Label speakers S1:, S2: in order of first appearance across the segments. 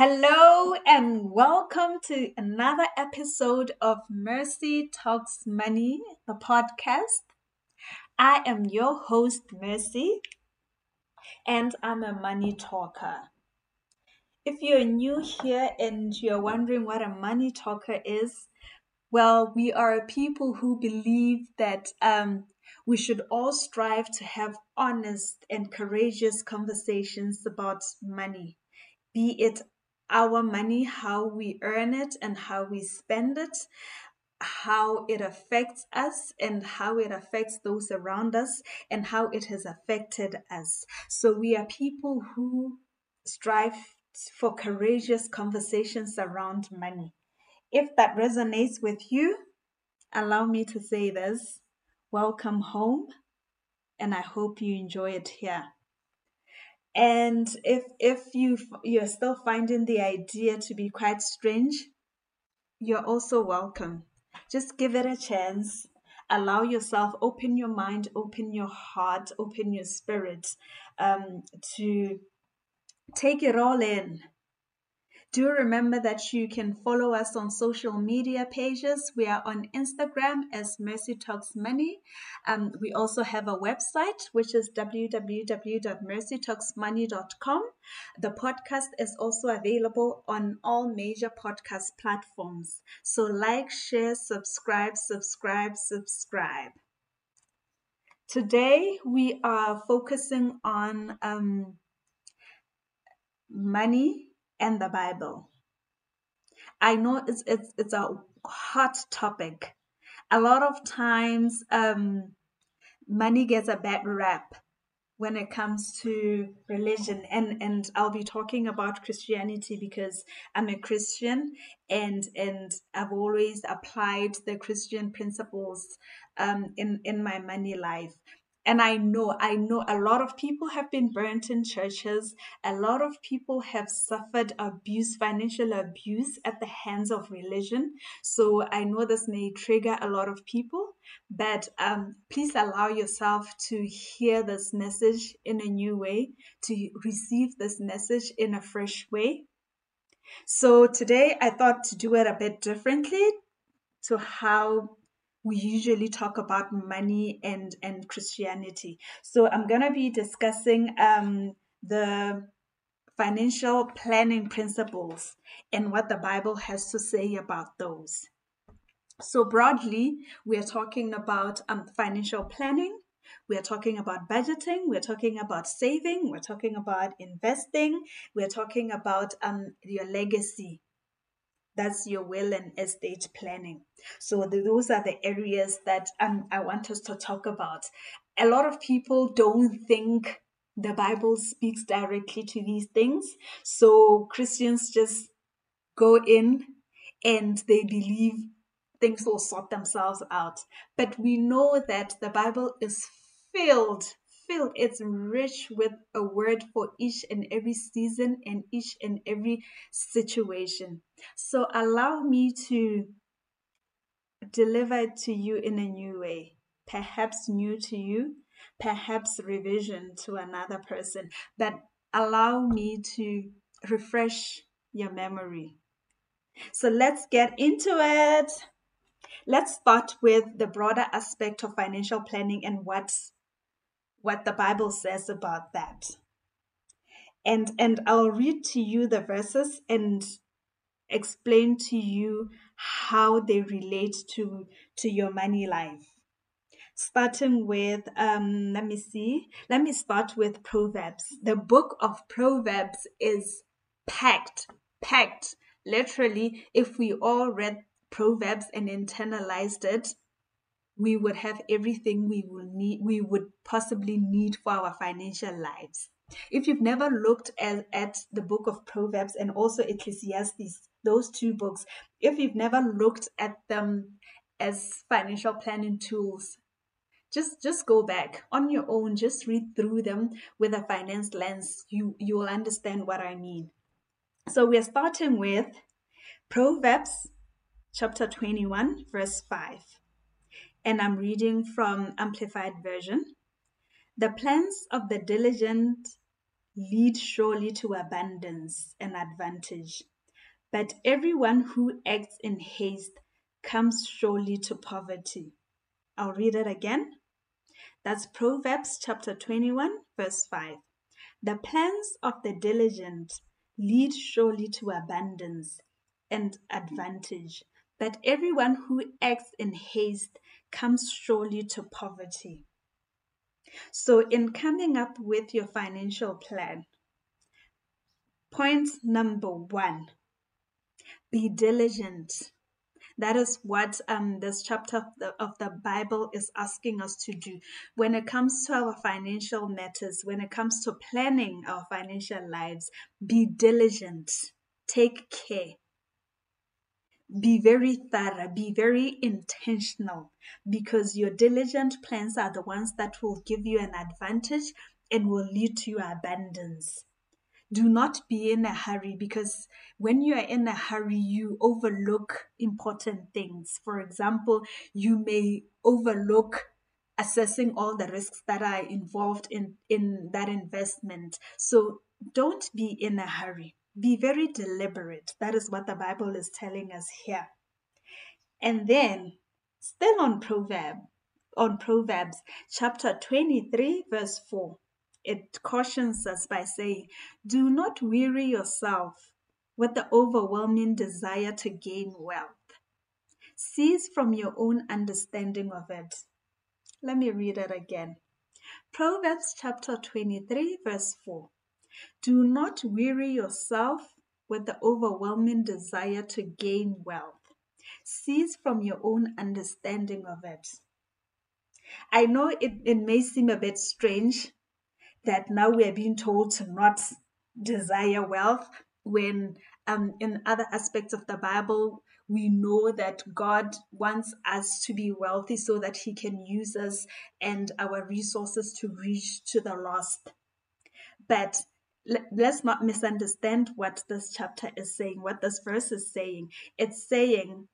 S1: Hello and welcome to another episode of Mercy Talks Money, the podcast. I am your host, Mercy, and I'm a money talker. If you're new here and you're wondering what a money talker is, well, we are people who believe that um, we should all strive to have honest and courageous conversations about money, be it our money, how we earn it and how we spend it, how it affects us and how it affects those around us and how it has affected us. So we are people who strive for courageous conversations around money. If that resonates with you, allow me to say this welcome home, and I hope you enjoy it here. And if if you you're still finding the idea to be quite strange, you're also welcome. Just give it a chance. Allow yourself, open your mind, open your heart, open your spirit um, to take it all in do remember that you can follow us on social media pages. We are on Instagram as Mercy Talks Money. Um, we also have a website, which is www.mercytalksmoney.com. The podcast is also available on all major podcast platforms. So, like, share, subscribe, subscribe, subscribe. Today, we are focusing on um, money and the Bible. I know it's it's it's a hot topic. A lot of times, um, money gets a bad rap when it comes to religion, and and I'll be talking about Christianity because I'm a Christian, and and I've always applied the Christian principles um, in in my money life and I know, I know a lot of people have been burnt in churches. A lot of people have suffered abuse, financial abuse at the hands of religion. So I know this may trigger a lot of people, but um, please allow yourself to hear this message in a new way, to receive this message in a fresh way. So today I thought to do it a bit differently to how we usually talk about money and and Christianity. So I'm gonna be discussing um, the financial planning principles and what the Bible has to say about those. So broadly, we are talking about um, financial planning. We are talking about budgeting. We're talking about saving. We're talking about investing. We're talking about um, your legacy that's your will and estate planning. So the, those are the areas that um, I want us to talk about. A lot of people don't think the Bible speaks directly to these things. So Christians just go in and they believe things will sort themselves out. But we know that the Bible is filled filled, it's rich with a word for each and every season and each and every situation. So allow me to deliver it to you in a new way, perhaps new to you, perhaps revision to another person, but allow me to refresh your memory. So let's get into it. Let's start with the broader aspect of financial planning and what what the Bible says about that. And and I'll read to you the verses and explain to you how they relate to to your money life. Starting with um let me see. Let me start with Proverbs. The book of Proverbs is packed, packed. Literally, if we all read Proverbs and internalized it, we would have everything we will need we would possibly need for our financial lives. If you've never looked at, at the book of proverbs and also ecclesiastes those two books if you've never looked at them as financial planning tools just just go back on your own just read through them with a finance lens. You you will understand what i mean. So we're starting with proverbs chapter 21 verse 5 and I'm reading from Amplified Version. The plans of the diligent lead surely to abundance and advantage, but everyone who acts in haste comes surely to poverty. I'll read it again. That's Proverbs chapter 21, verse 5. The plans of the diligent lead surely to abundance and advantage, but everyone who acts in haste comes surely to poverty. So, in coming up with your financial plan, point number one be diligent. That is what um, this chapter of the, of the Bible is asking us to do. When it comes to our financial matters, when it comes to planning our financial lives, be diligent, take care be very thorough, be very intentional because your diligent plans are the ones that will give you an advantage and will lead to your abundance. Do not be in a hurry because when you are in a hurry, you overlook important things. For example, you may overlook assessing all the risks that are involved in, in that investment. So don't be in a hurry. Be very deliberate. That is what the Bible is telling us here. And then, still on Proverb, on Proverbs chapter 23, verse 4, it cautions us by saying, Do not weary yourself with the overwhelming desire to gain wealth. Cease from your own understanding of it. Let me read it again. Proverbs chapter 23, verse 4. Do not weary yourself with the overwhelming desire to gain wealth. Cease from your own understanding of it. I know it, it may seem a bit strange that now we are being told to not desire wealth when um, in other aspects of the Bible we know that God wants us to be wealthy so that He can use us and our resources to reach to the lost. But let's not misunderstand what this chapter is saying, what this verse is saying. It's saying,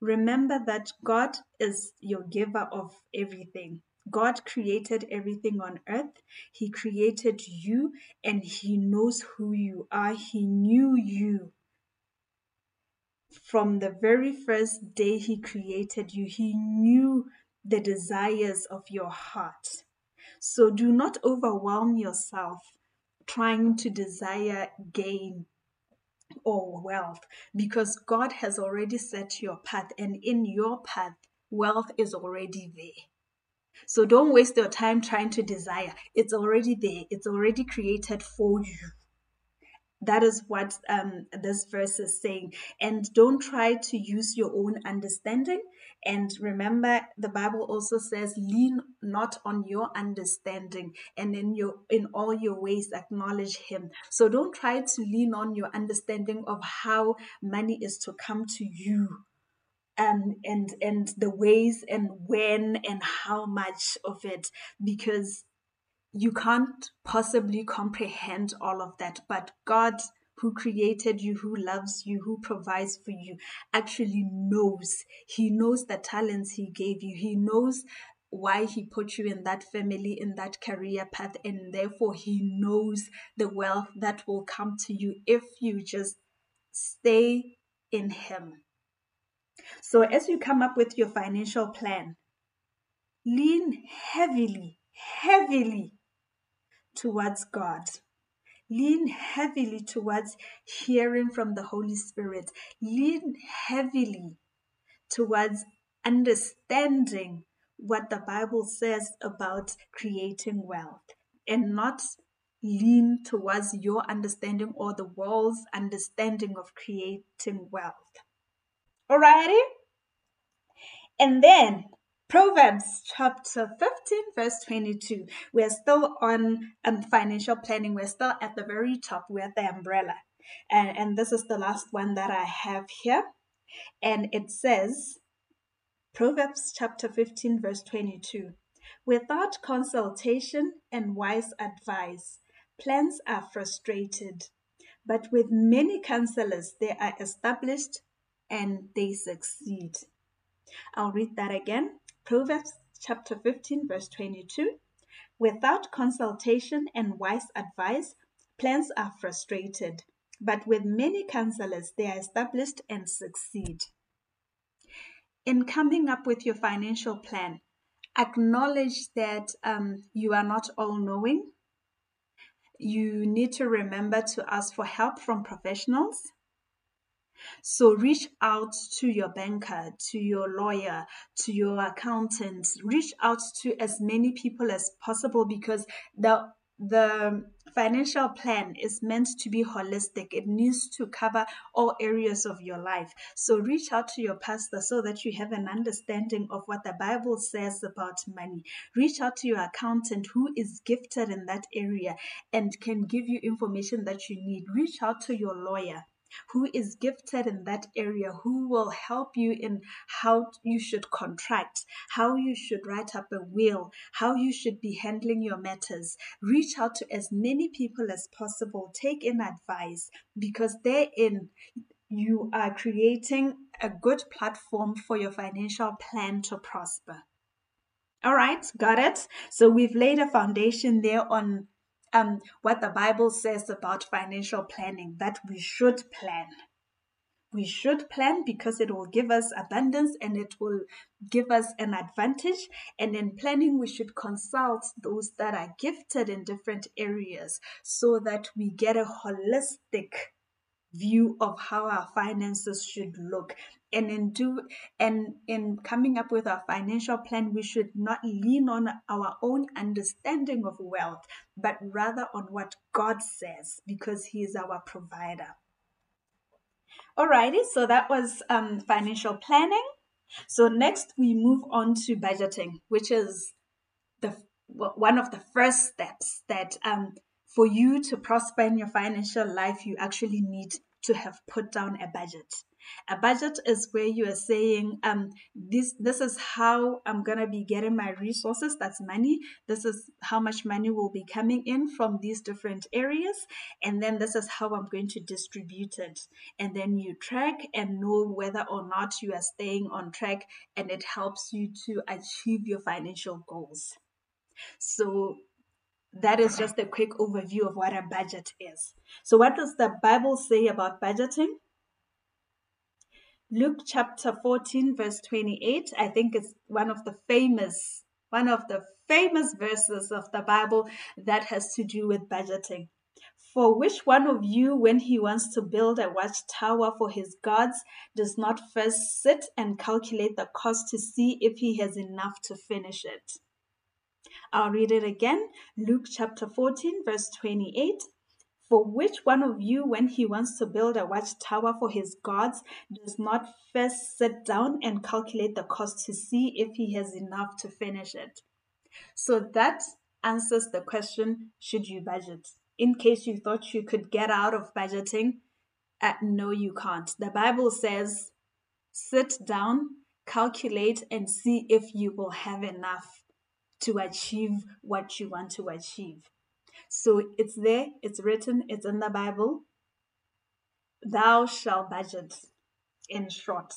S1: remember that God is your giver of everything. God created everything on earth. He created you and He knows who you are. He knew you. From the very first day He created you, He knew the desires of your heart. So do not overwhelm yourself trying to desire gain or wealth because God has already set your path, and in your path, wealth is already there. So don't waste your time trying to desire. It's already there, it's already created for you. That is what um, this verse is saying. And don't try to use your own understanding and remember, the Bible also says, lean not on your understanding and in your in all your ways acknowledge him. So don't try to lean on your understanding of how money is to come to you. Um, and and the ways and when and how much of it because you can't possibly comprehend all of that but god who created you, who loves you, who provides for you, actually knows. He knows the talents He gave you. He knows why He put you in that family, in that career path, and therefore He knows the wealth that will come to you if you just stay in Him. So, as you come up with your financial plan, lean heavily, heavily towards God lean heavily towards hearing from the Holy Spirit, lean heavily towards understanding what the Bible says about creating wealth and not lean towards your understanding or the world's understanding of creating wealth. Alrighty? And then Proverbs chapter 15, verse 22. We're still on um, financial planning. We're still at the very top. We're the umbrella. And, and this is the last one that I have here. And it says, Proverbs chapter 15, verse 22. Without consultation and wise advice, plans are frustrated. But with many counselors, they are established and they succeed. I'll read that again. Proverbs chapter 15, verse 22. Without consultation and wise advice, plans are frustrated, but with many counselors, they are established and succeed. In coming up with your financial plan, acknowledge that um, you are not all knowing. You need to remember to ask for help from professionals. So reach out to your banker, to your lawyer, to your accountant. Reach out to as many people as possible because the the financial plan is meant to be holistic. It needs to cover all areas of your life. So reach out to your pastor so that you have an understanding of what the Bible says about money. Reach out to your accountant who is gifted in that area and can give you information that you need. Reach out to your lawyer who is gifted in that area, who will help you in how you should contract, how you should write up a will, how you should be handling your matters. Reach out to as many people as possible, take in advice because therein you are creating a good platform for your financial plan to prosper. All right, got it. So we've laid a foundation there on um, what the Bible says about financial planning that we should plan. We should plan because it will give us abundance and it will give us an advantage. And in planning, we should consult those that are gifted in different areas so that we get a holistic view of how our finances should look and in do and in coming up with our financial plan we should not lean on our own understanding of wealth but rather on what god says because he is our provider alrighty so that was um, financial planning so next we move on to budgeting which is the one of the first steps that um, for you to prosper in your financial life, you actually need to have put down a budget. A budget is where you are saying, um, this this is how I'm gonna be getting my resources. That's money. This is how much money will be coming in from these different areas, and then this is how I'm going to distribute it. And then you track and know whether or not you are staying on track, and it helps you to achieve your financial goals. So that is just a quick overview of what a budget is. So, what does the Bible say about budgeting? Luke chapter 14, verse 28, I think it's one of the famous, one of the famous verses of the Bible that has to do with budgeting. For which one of you, when he wants to build a watchtower for his gods, does not first sit and calculate the cost to see if he has enough to finish it? I'll read it again. Luke chapter 14, verse 28. For which one of you, when he wants to build a watchtower for his gods, does not first sit down and calculate the cost to see if he has enough to finish it? So that answers the question should you budget? In case you thought you could get out of budgeting, uh, no, you can't. The Bible says sit down, calculate, and see if you will have enough to achieve what you want to achieve. So it's there, it's written, it's in the Bible. Thou shalt budget, in short.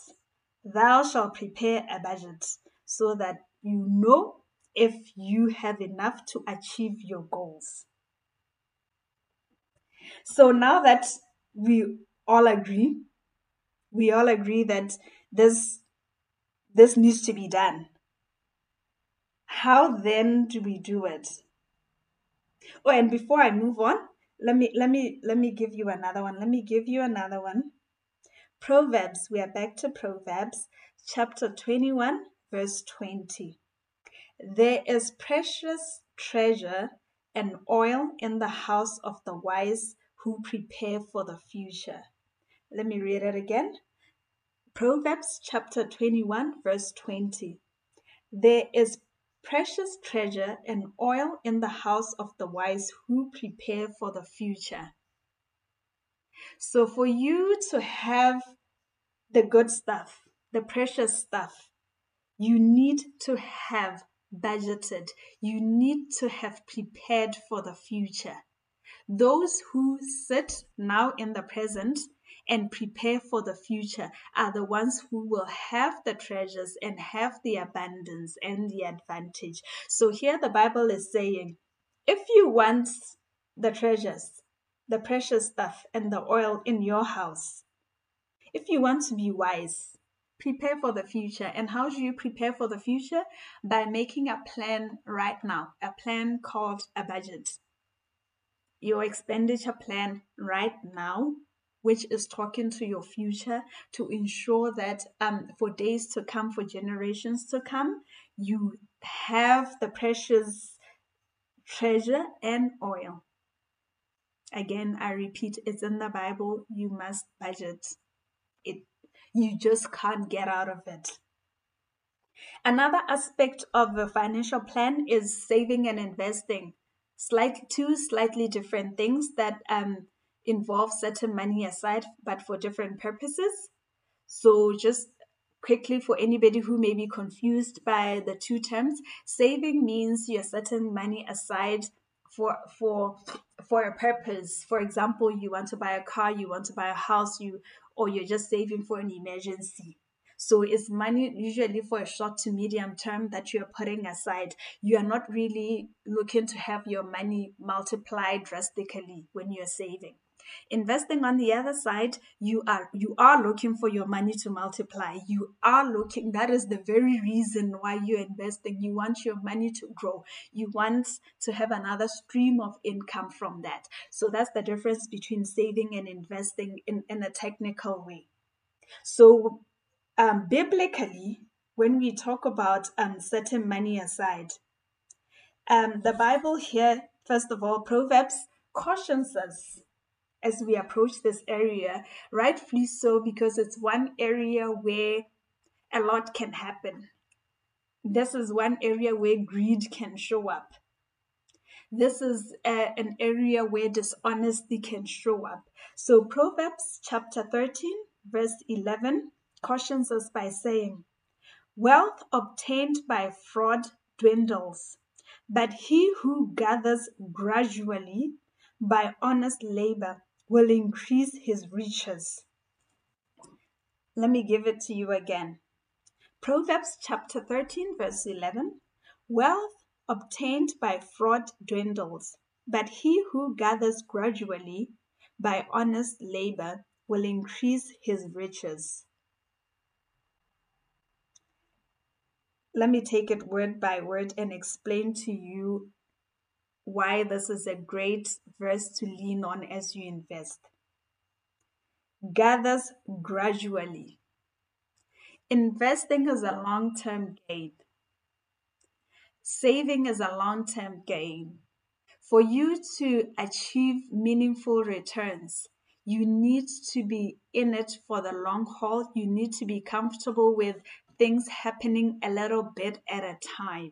S1: Thou shalt prepare a budget so that you know if you have enough to achieve your goals. So now that we all agree, we all agree that this this needs to be done how then do we do it? Oh, and before I move on, let me let me let me give you another one. Let me give you another one. Proverbs, we are back to Proverbs chapter 21 verse 20. There is precious treasure and oil in the house of the wise who prepare for the future. Let me read it again. Proverbs chapter 21 verse 20. There is precious treasure and oil in the house of the wise who prepare for the future. So, for you to have the good stuff, the precious stuff, you need to have budgeted, you need to have prepared for the future. Those who sit now in the present and prepare for the future are the ones who will have the treasures and have the abundance and the advantage. So here the Bible is saying, if you want the treasures, the precious stuff and the oil in your house. If you want to be wise, prepare for the future. And how do you prepare for the future? By making a plan right now, a plan called a budget. Your expenditure plan right now, which is talking to your future to ensure that um, for days to come, for generations to come, you have the precious treasure and oil. Again, I repeat, it's in the Bible. You must budget it. You just can't get out of it. Another aspect of a financial plan is saving and investing. Slight, two slightly different things that um, involve setting money aside, but for different purposes. So, just quickly for anybody who may be confused by the two terms, saving means you're setting money aside for for for a purpose. For example, you want to buy a car, you want to buy a house, you or you're just saving for an emergency. So it's money usually for a short to medium term that you're putting aside. You are not really looking to have your money multiplied drastically when you're saving. Investing on the other side, you are you are looking for your money to multiply. You are looking that is the very reason why you're investing. You want your money to grow. You want to have another stream of income from that. So that's the difference between saving and investing in, in a technical way. So um, biblically, when we talk about um, setting money aside, um, the Bible here, first of all, Proverbs cautions us as we approach this area, rightfully so, because it's one area where a lot can happen. This is one area where greed can show up. This is a, an area where dishonesty can show up. So, Proverbs chapter 13, verse 11 cautions us by saying, Wealth obtained by fraud dwindles, but he who gathers gradually by honest labor will increase his riches. Let me give it to you again. Proverbs chapter 13, verse 11 Wealth obtained by fraud dwindles, but he who gathers gradually by honest labor will increase his riches. Let me take it word by word and explain to you why this is a great verse to lean on as you invest. Gathers gradually. Investing is a long term gain. Saving is a long term gain. For you to achieve meaningful returns, you need to be in it for the long haul. You need to be comfortable with things happening a little bit at a time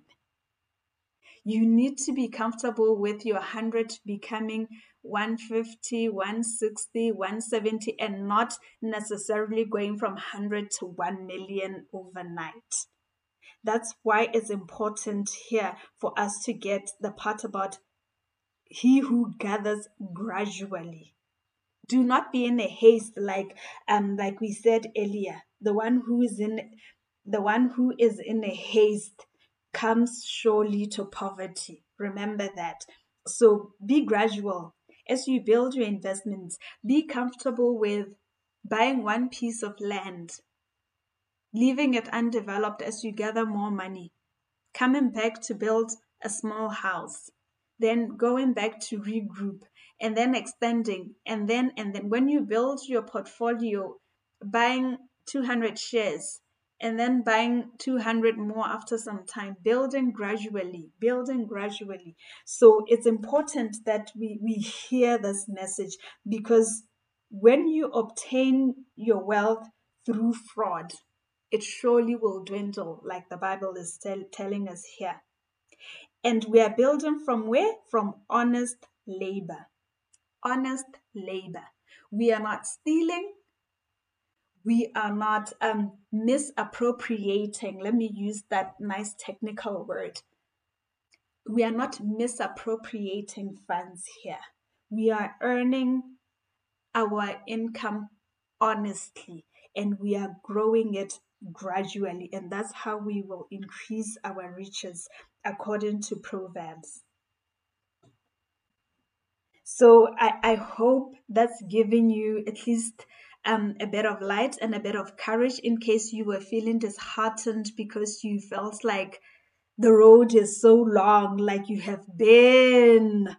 S1: you need to be comfortable with your 100 becoming 150, 160, 170, and not necessarily going from 100 to 1 million overnight. That's why it's important here for us to get the part about he who gathers gradually. Do not be in a haste like um like we said earlier. The one who is in the one who is in a haste comes surely to poverty. Remember that. So be gradual. As you build your investments, be comfortable with buying one piece of land, leaving it undeveloped as you gather more money, coming back to build a small house, then going back to regroup, and then extending, and then and then when you build your portfolio, buying 200 shares, and then buying 200 more after some time building gradually building gradually. So it's important that we we hear this message because when you obtain your wealth through fraud it surely will dwindle like the bible is tell, telling us here. And we are building from where? From honest labor. Honest labor. We are not stealing we are not um, misappropriating, let me use that nice technical word. We are not misappropriating funds here. We are earning our income honestly and we are growing it gradually. And that's how we will increase our riches according to Proverbs. So I, I hope that's giving you at least um, a bit of light and a bit of courage in case you were feeling disheartened because you felt like the road is so long, like you have been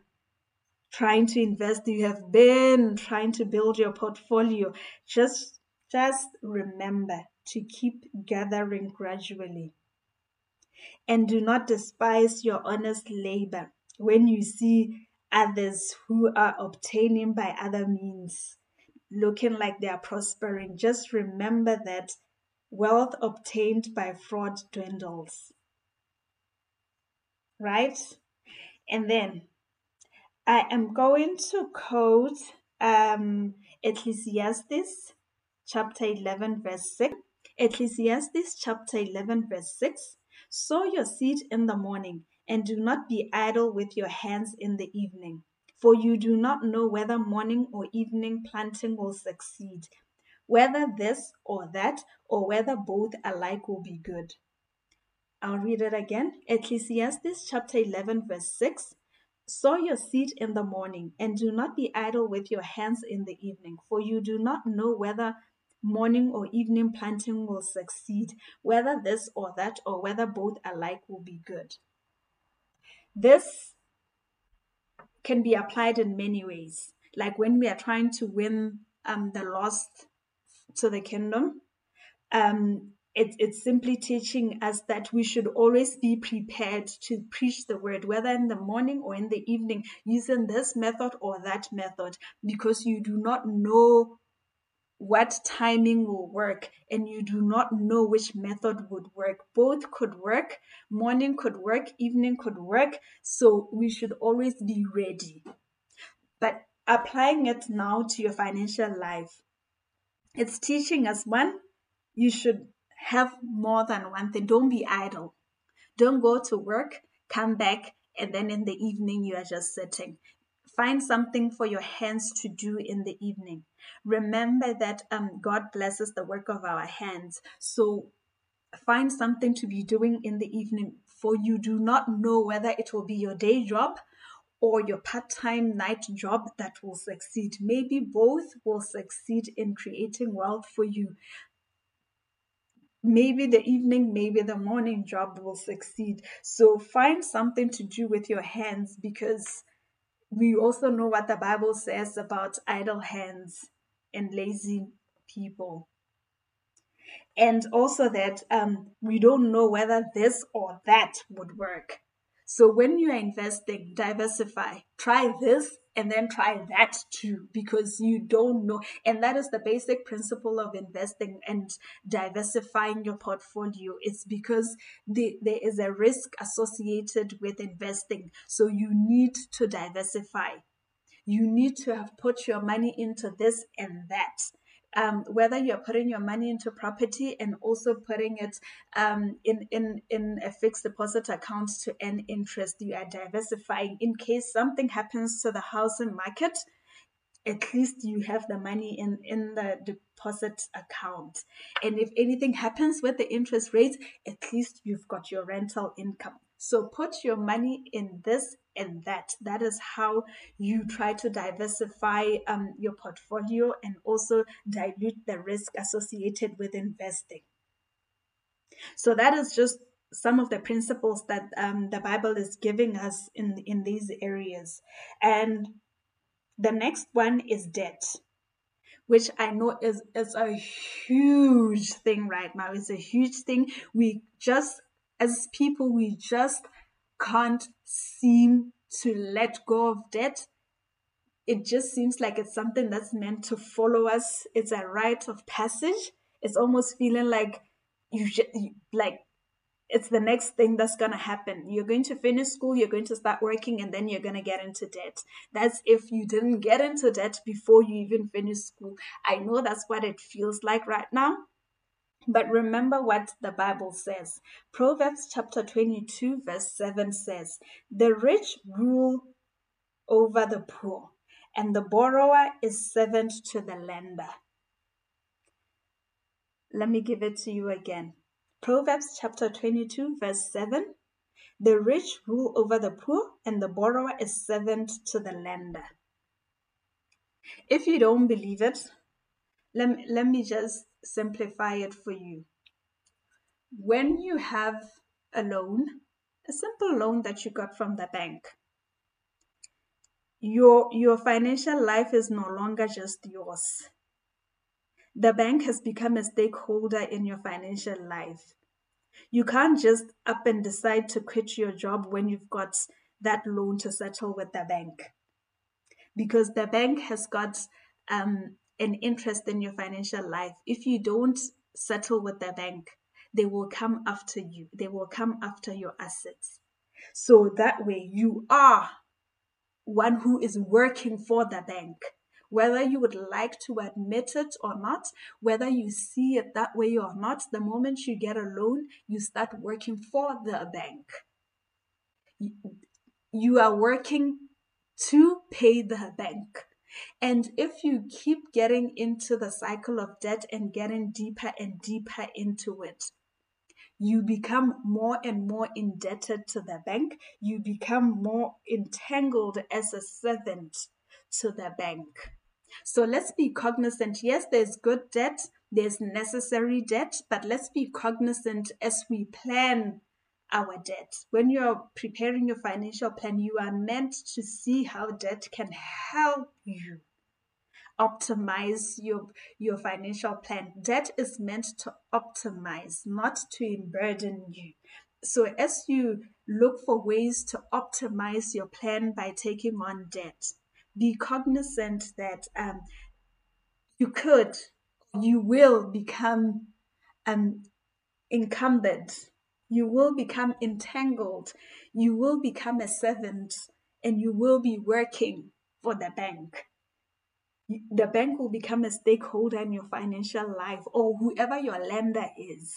S1: trying to invest, you have been trying to build your portfolio. Just just remember to keep gathering gradually. And do not despise your honest labor when you see others who are obtaining by other means, looking like they are prospering. Just remember that wealth obtained by fraud dwindles. Right? And then I am going to quote um, Ecclesiastes chapter 11, verse 6. Ecclesiastes chapter 11, verse 6. Sow your seed in the morning and do not be idle with your hands in the evening, for you do not know whether morning or evening planting will succeed, whether this or that, or whether both alike will be good. I'll read it again. Ecclesiastes chapter 11, verse 6. Sow your seed in the morning, and do not be idle with your hands in the evening, for you do not know whether morning or evening planting will succeed, whether this or that, or whether both alike will be good. This can be applied in many ways. Like when we are trying to win um, the lost to the kingdom, um, it, it's simply teaching us that we should always be prepared to preach the word, whether in the morning or in the evening, using this method or that method, because you do not know what timing will work and you do not know which method would work. Both could work, morning could work, evening could work. So we should always be ready. But applying it now to your financial life, it's teaching us one, you should have more than one thing. Don't be idle. Don't go to work, come back, and then in the evening you are just sitting. Find something for your hands to do in the evening. Remember that um, God blesses the work of our hands. So find something to be doing in the evening, for you do not know whether it will be your day job or your part time night job that will succeed. Maybe both will succeed in creating wealth for you. Maybe the evening, maybe the morning job will succeed. So find something to do with your hands because we also know what the Bible says about idle hands and lazy people. And also that um, we don't know whether this or that would work. So when you are investing, diversify. Try this and then try that too, because you don't know. And that is the basic principle of investing and diversifying your portfolio. It's because the, there is a risk associated with investing. So you need to diversify. You need to have put your money into this and that um, whether you're putting your money into property and also putting it um, in, in, in a fixed deposit account to earn interest, you are diversifying in case something happens to the housing market. At least you have the money in, in the deposit account. And if anything happens with the interest rates, at least you've got your rental income. So put your money in this and that. That is how you try to diversify um, your portfolio and also dilute the risk associated with investing. So that is just some of the principles that um, the Bible is giving us in in these areas. And the next one is debt, which I know is is a huge thing right now. It's a huge thing. We just as people, we just can't seem to let go of debt. It just seems like it's something that's meant to follow us. It's a rite of passage. It's almost feeling like you, just, like it's the next thing that's going to happen. You're going to finish school, you're going to start working, and then you're going to get into debt. That's if you didn't get into debt before you even finish school. I know that's what it feels like right now. But remember what the Bible says. Proverbs chapter 22, verse 7 says, The rich rule over the poor, and the borrower is servant to the lender. Let me give it to you again. Proverbs chapter 22, verse 7 The rich rule over the poor, and the borrower is servant to the lender. If you don't believe it, let me, let me just simplify it for you. When you have a loan, a simple loan that you got from the bank, your your financial life is no longer just yours. The bank has become a stakeholder in your financial life. You can't just up and decide to quit your job when you've got that loan to settle with the bank. Because the bank has got um, an interest in your financial life. If you don't settle with the bank, they will come after you, they will come after your assets. So that way, you are one who is working for the bank. Whether you would like to admit it or not, whether you see it that way or not, the moment you get a loan, you start working for the bank. You are working to pay the bank. And if you keep getting into the cycle of debt and getting deeper and deeper into it, you become more and more indebted to the bank. You become more entangled as a servant to the bank. So let's be cognizant. Yes, there's good debt, there's necessary debt, but let's be cognizant as we plan our debt. When you're preparing your financial plan, you are meant to see how debt can help you optimize your your financial plan. Debt is meant to optimize, not to burden you. So as you look for ways to optimize your plan by taking on debt, be cognizant that um, you could, you will become um, encumbered you will become entangled. You will become a servant and you will be working for the bank. The bank will become a stakeholder in your financial life, or whoever your lender is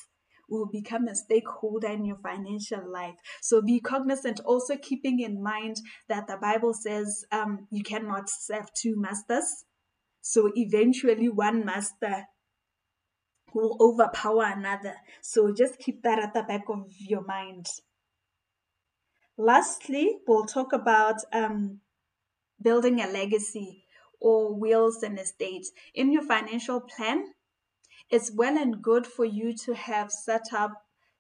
S1: will become a stakeholder in your financial life. So be cognizant, also keeping in mind that the Bible says um, you cannot serve two masters. So eventually, one master will overpower another. So just keep that at the back of your mind. Lastly, we'll talk about um, building a legacy or wills and estates. In your financial plan, it's well and good for you to have set up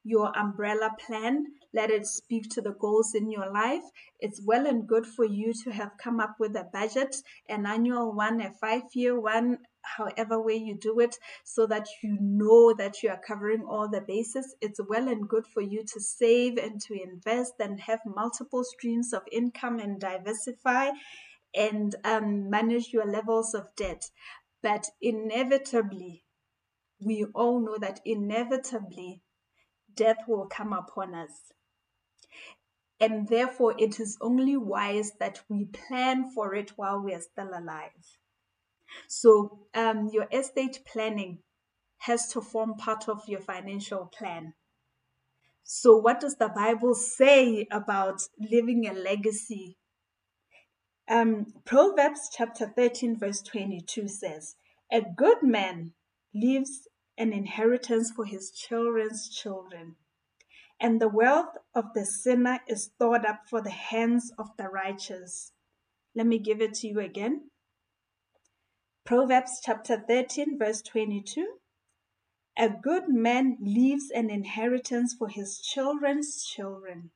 S1: your umbrella plan. Let it speak to the goals in your life. It's well and good for you to have come up with a budget, an annual one, a five year one, however way you do it so that you know that you are covering all the bases. It's well and good for you to save and to invest and have multiple streams of income and diversify and um, manage your levels of debt. But inevitably we all know that inevitably death will come upon us. And therefore it is only wise that we plan for it while we are still alive so um, your estate planning has to form part of your financial plan. So, what does the Bible say about leaving a legacy? Um, Proverbs chapter 13, verse 22 says, A good man leaves an inheritance for his children's children, and the wealth of the sinner is stored up for the hands of the righteous. Let me give it to you again. Proverbs chapter 13, verse 22. A good man leaves an inheritance for his children's children,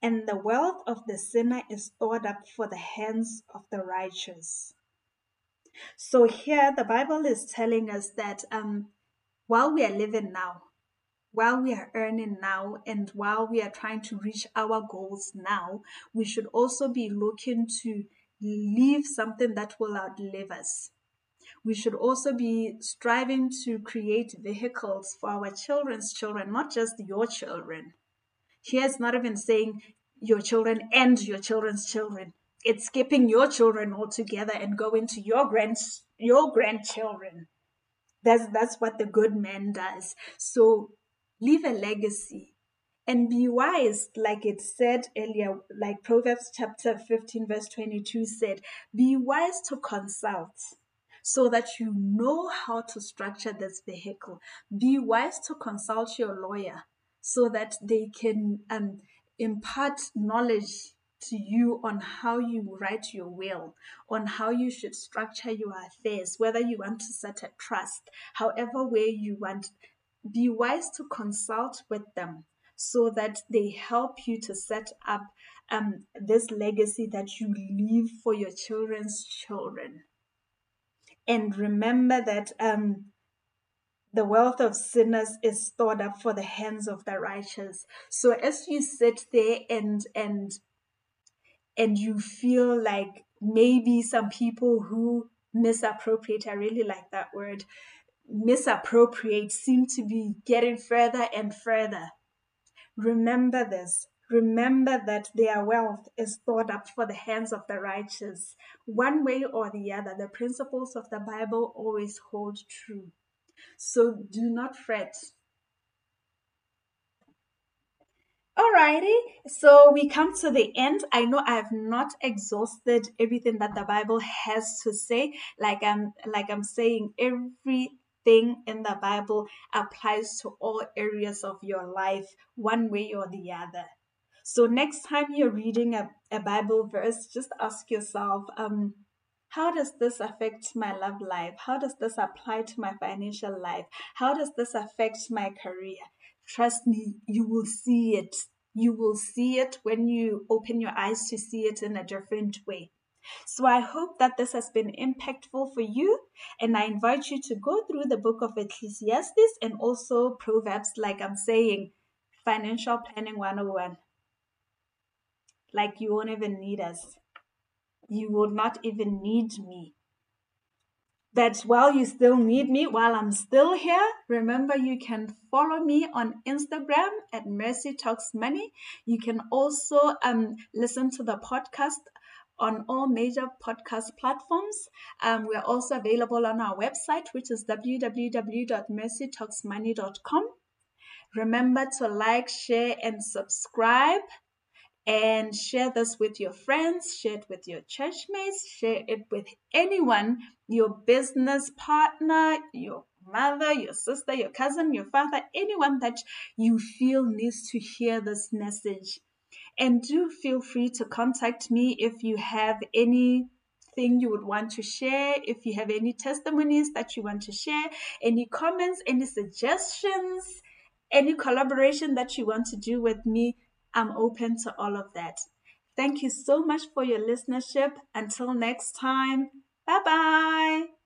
S1: and the wealth of the sinner is stored up for the hands of the righteous. So here the Bible is telling us that um, while we are living now, while we are earning now, and while we are trying to reach our goals now, we should also be looking to leave something that will outlive us we should also be striving to create vehicles for our children's children, not just your children. Here it's not even saying your children and your children's children. It's skipping your children altogether and going to your grand your grandchildren. That's that's what the good man does. So leave a legacy and be wise, like it said earlier, like Proverbs chapter 15, verse 22 said, be wise to consult so that you know how to structure this vehicle. Be wise to consult your lawyer so that they can um, impart knowledge to you on how you write your will, on how you should structure your affairs, whether you want to set a trust, however way you want. Be wise to consult with them so that they help you to set up um, this legacy that you leave for your children's children. And remember that um, the wealth of sinners is stored up for the hands of the righteous. So as you sit there and and and you feel like maybe some people who misappropriate, I really like that word, misappropriate seem to be getting further and further. Remember this. Remember that their wealth is stored up for the hands of the righteous. One way or the other, the principles of the Bible always hold true. So do not fret. Alrighty, so we come to the end. I know I have not exhausted everything that the Bible has to say. Like I'm like I'm saying, everything in the Bible applies to all areas of your life, one way or the other. So next time you're reading a, a Bible verse, just ask yourself, um, how does this affect my love life? How does this apply to my financial life? How does this affect my career? Trust me, you will see it. You will see it when you open your eyes to see it in a different way. So I hope that this has been impactful for you. And I invite you to go through the book of Ecclesiastes and also Proverbs, like I'm saying, Financial Planning 101. Like you won't even need us. You will not even need me. But while you still need me, while I'm still here, remember you can follow me on Instagram at Mercy Talks Money. You can also um, listen to the podcast on all major podcast platforms. Um, we're also available on our website, which is www.mercytalksmoney.com. Remember to like, share, and subscribe and share this with your friends, share it with your church mates, share it with anyone, your business partner, your mother, your sister, your cousin, your father, anyone that you feel needs to hear this message. And do feel free to contact me if you have anything you would want to share, if you have any testimonies that you want to share, any comments, any suggestions, any collaboration that you want to do with me I'm open to all of that. Thank you so much for your listenership. Until next time, bye bye.